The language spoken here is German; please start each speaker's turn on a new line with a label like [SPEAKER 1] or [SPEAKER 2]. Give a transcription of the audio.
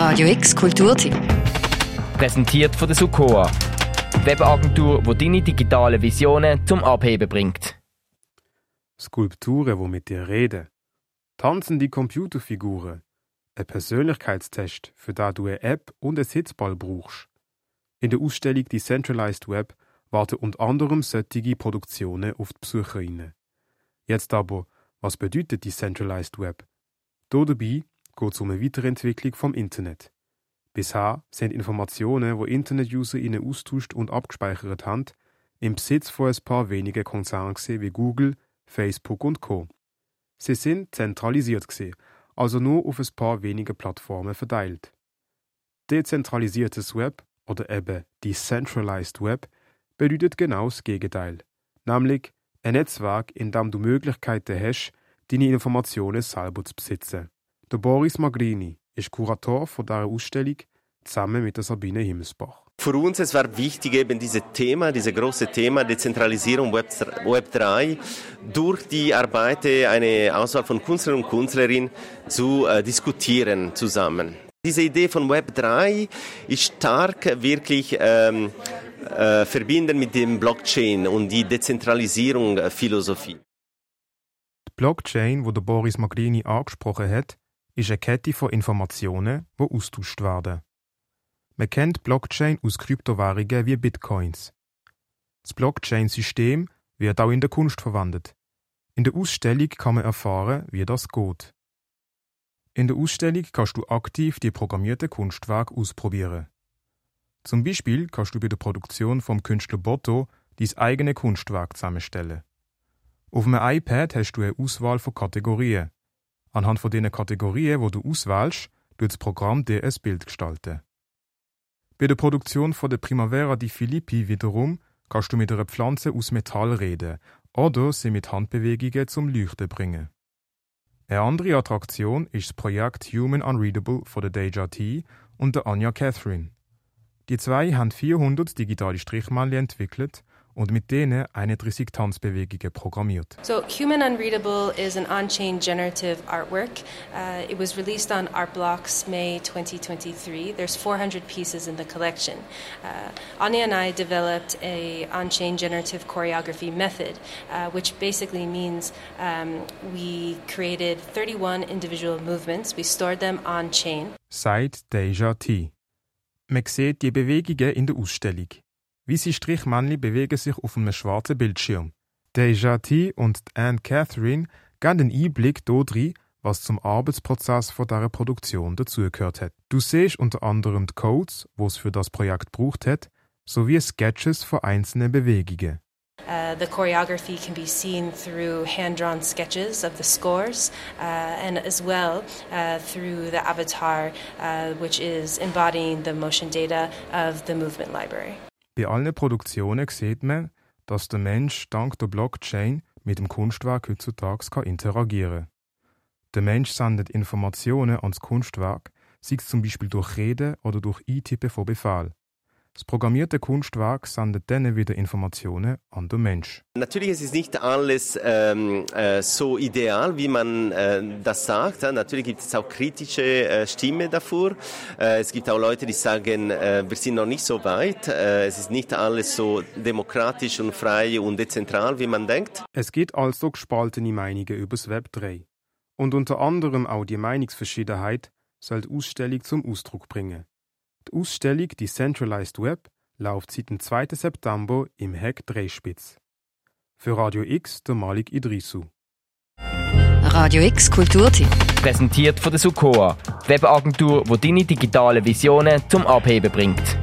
[SPEAKER 1] Radio X Kulturtipp.
[SPEAKER 2] Präsentiert von der Sukoa. Die Webagentur, die deine digitalen Visionen zum Abheben bringt.
[SPEAKER 3] Skulpturen, die mit dir reden. Tanzende Computerfiguren. Ein Persönlichkeitstest, für da du eine App und einen Sitzball brauchst. In der Ausstellung Decentralized Web warten unter anderem solche Produktionen auf die Besucherinnen. Jetzt aber, was bedeutet Decentralized Web? Hier dabei geht um eine Weiterentwicklung vom Internet. Bisher sind Informationen, die Internet-User ihnen austauscht und abgespeichert haben, im Besitz von ein paar wenigen Konzernen wie Google, Facebook und Co. Sie sind zentralisiert gewesen, also nur auf ein paar wenige Plattformen verteilt. Dezentralisiertes Web oder eben Decentralized Web bedeutet genau das Gegenteil, nämlich ein Netzwerk, in dem du Möglichkeiten hast, deine Informationen selber zu besitzen. Der Boris Magrini ist Kurator von dieser Ausstellung zusammen mit der Sabine Himmelsbach.
[SPEAKER 4] Für uns es war wichtig, eben dieses Thema, dieses große Thema Dezentralisierung Web, Web 3 durch die Arbeit eine Auswahl von Künstlern und Künstlerinnen zu äh, diskutieren zusammen. Diese Idee von Web 3 ist stark wirklich ähm, äh, verbinden mit dem Blockchain und die Dezentralisierung äh, Philosophie.
[SPEAKER 3] Die Blockchain, wo der Boris Magrini angesprochen hat, ist eine Kette von Informationen, die austauscht werden. Man kennt Blockchain aus Kryptowährungen wie Bitcoins. Das Blockchain-System wird auch in der Kunst verwendet. In der Ausstellung kann man erfahren, wie das geht. In der Ausstellung kannst du aktiv die programmierten Kunstwerke ausprobieren. Zum Beispiel kannst du bei der Produktion vom Künstler Botto dein eigene Kunstwerk zusammenstellen. Auf einem iPad hast du eine Auswahl von Kategorien. Anhand von diesen Kategorien, wo du auswählst, tut das Programm dir ein Bild gestalten. Bei der Produktion von der Primavera di Filippi wiederum kannst du mit einer Pflanze aus Metall reden oder sie mit Handbewegungen zum Leuchten bringen. Eine andere Attraktion ist das Projekt Human Unreadable von der Deja T und der Anja Catherine. Die zwei haben 400 digitale Strichmännchen entwickelt und mit denen 31 Tanzbewegungen programmiert.
[SPEAKER 5] So Human Unreadable is an on-chain generative artwork. Uh, it was released on Artblocks May 2023. There's 400 pieces in the collection. Uh, Anya and I developed a on-chain generative choreography method, uh, which basically means um, we created 31 individual movements. We stored them on-chain.
[SPEAKER 3] Seit Deja T. Man sieht die Bewegungen in der Ausstellung. Weiße Strichmännchen bewegen sich auf einem schwarzen Bildschirm. Deja T und Anne Catherine geben einen Einblick darin, was zum Arbeitsprozess von dieser Produktion dazugehört hat. Du siehst unter anderem die Codes, die es für das Projekt gebraucht hat, sowie Sketches von einzelnen Bewegungen.
[SPEAKER 5] Uh, the choreography can be seen through hand-drawn sketches of the scores uh, and as well uh, through the avatar, uh, which is embodying the motion data of the movement library.
[SPEAKER 3] Bei allen Produktionen sieht man, dass der Mensch dank der Blockchain mit dem Kunstwerk heutzutage interagieren kann. Der Mensch sendet Informationen ans Kunstwerk, sei es zum Beispiel durch Reden oder durch Eintippen von Befehl. Das programmierte Kunstwerk sendet dann wieder Informationen an den Mensch.
[SPEAKER 4] Natürlich ist es nicht alles ähm, äh, so ideal, wie man äh, das sagt. Natürlich gibt es auch kritische äh, Stimmen davor. Äh, es gibt auch Leute, die sagen, äh, wir sind noch nicht so weit. Äh, es ist nicht alles so demokratisch und frei und dezentral, wie man denkt.
[SPEAKER 3] Es gibt also gespaltene Meinungen über das Web 3. Und unter anderem auch die Meinungsverschiedenheit soll die Ausstellung zum Ausdruck bringen. Die Ausstellung Decentralized Web läuft seit dem 2. September im Heck Dreispitz. Für Radio X der Malik Idrisu.
[SPEAKER 1] Radio X Kulturtipp.
[SPEAKER 2] Präsentiert von der Sukoa. Die Webagentur, die deine digitalen Visionen zum Abheben bringt.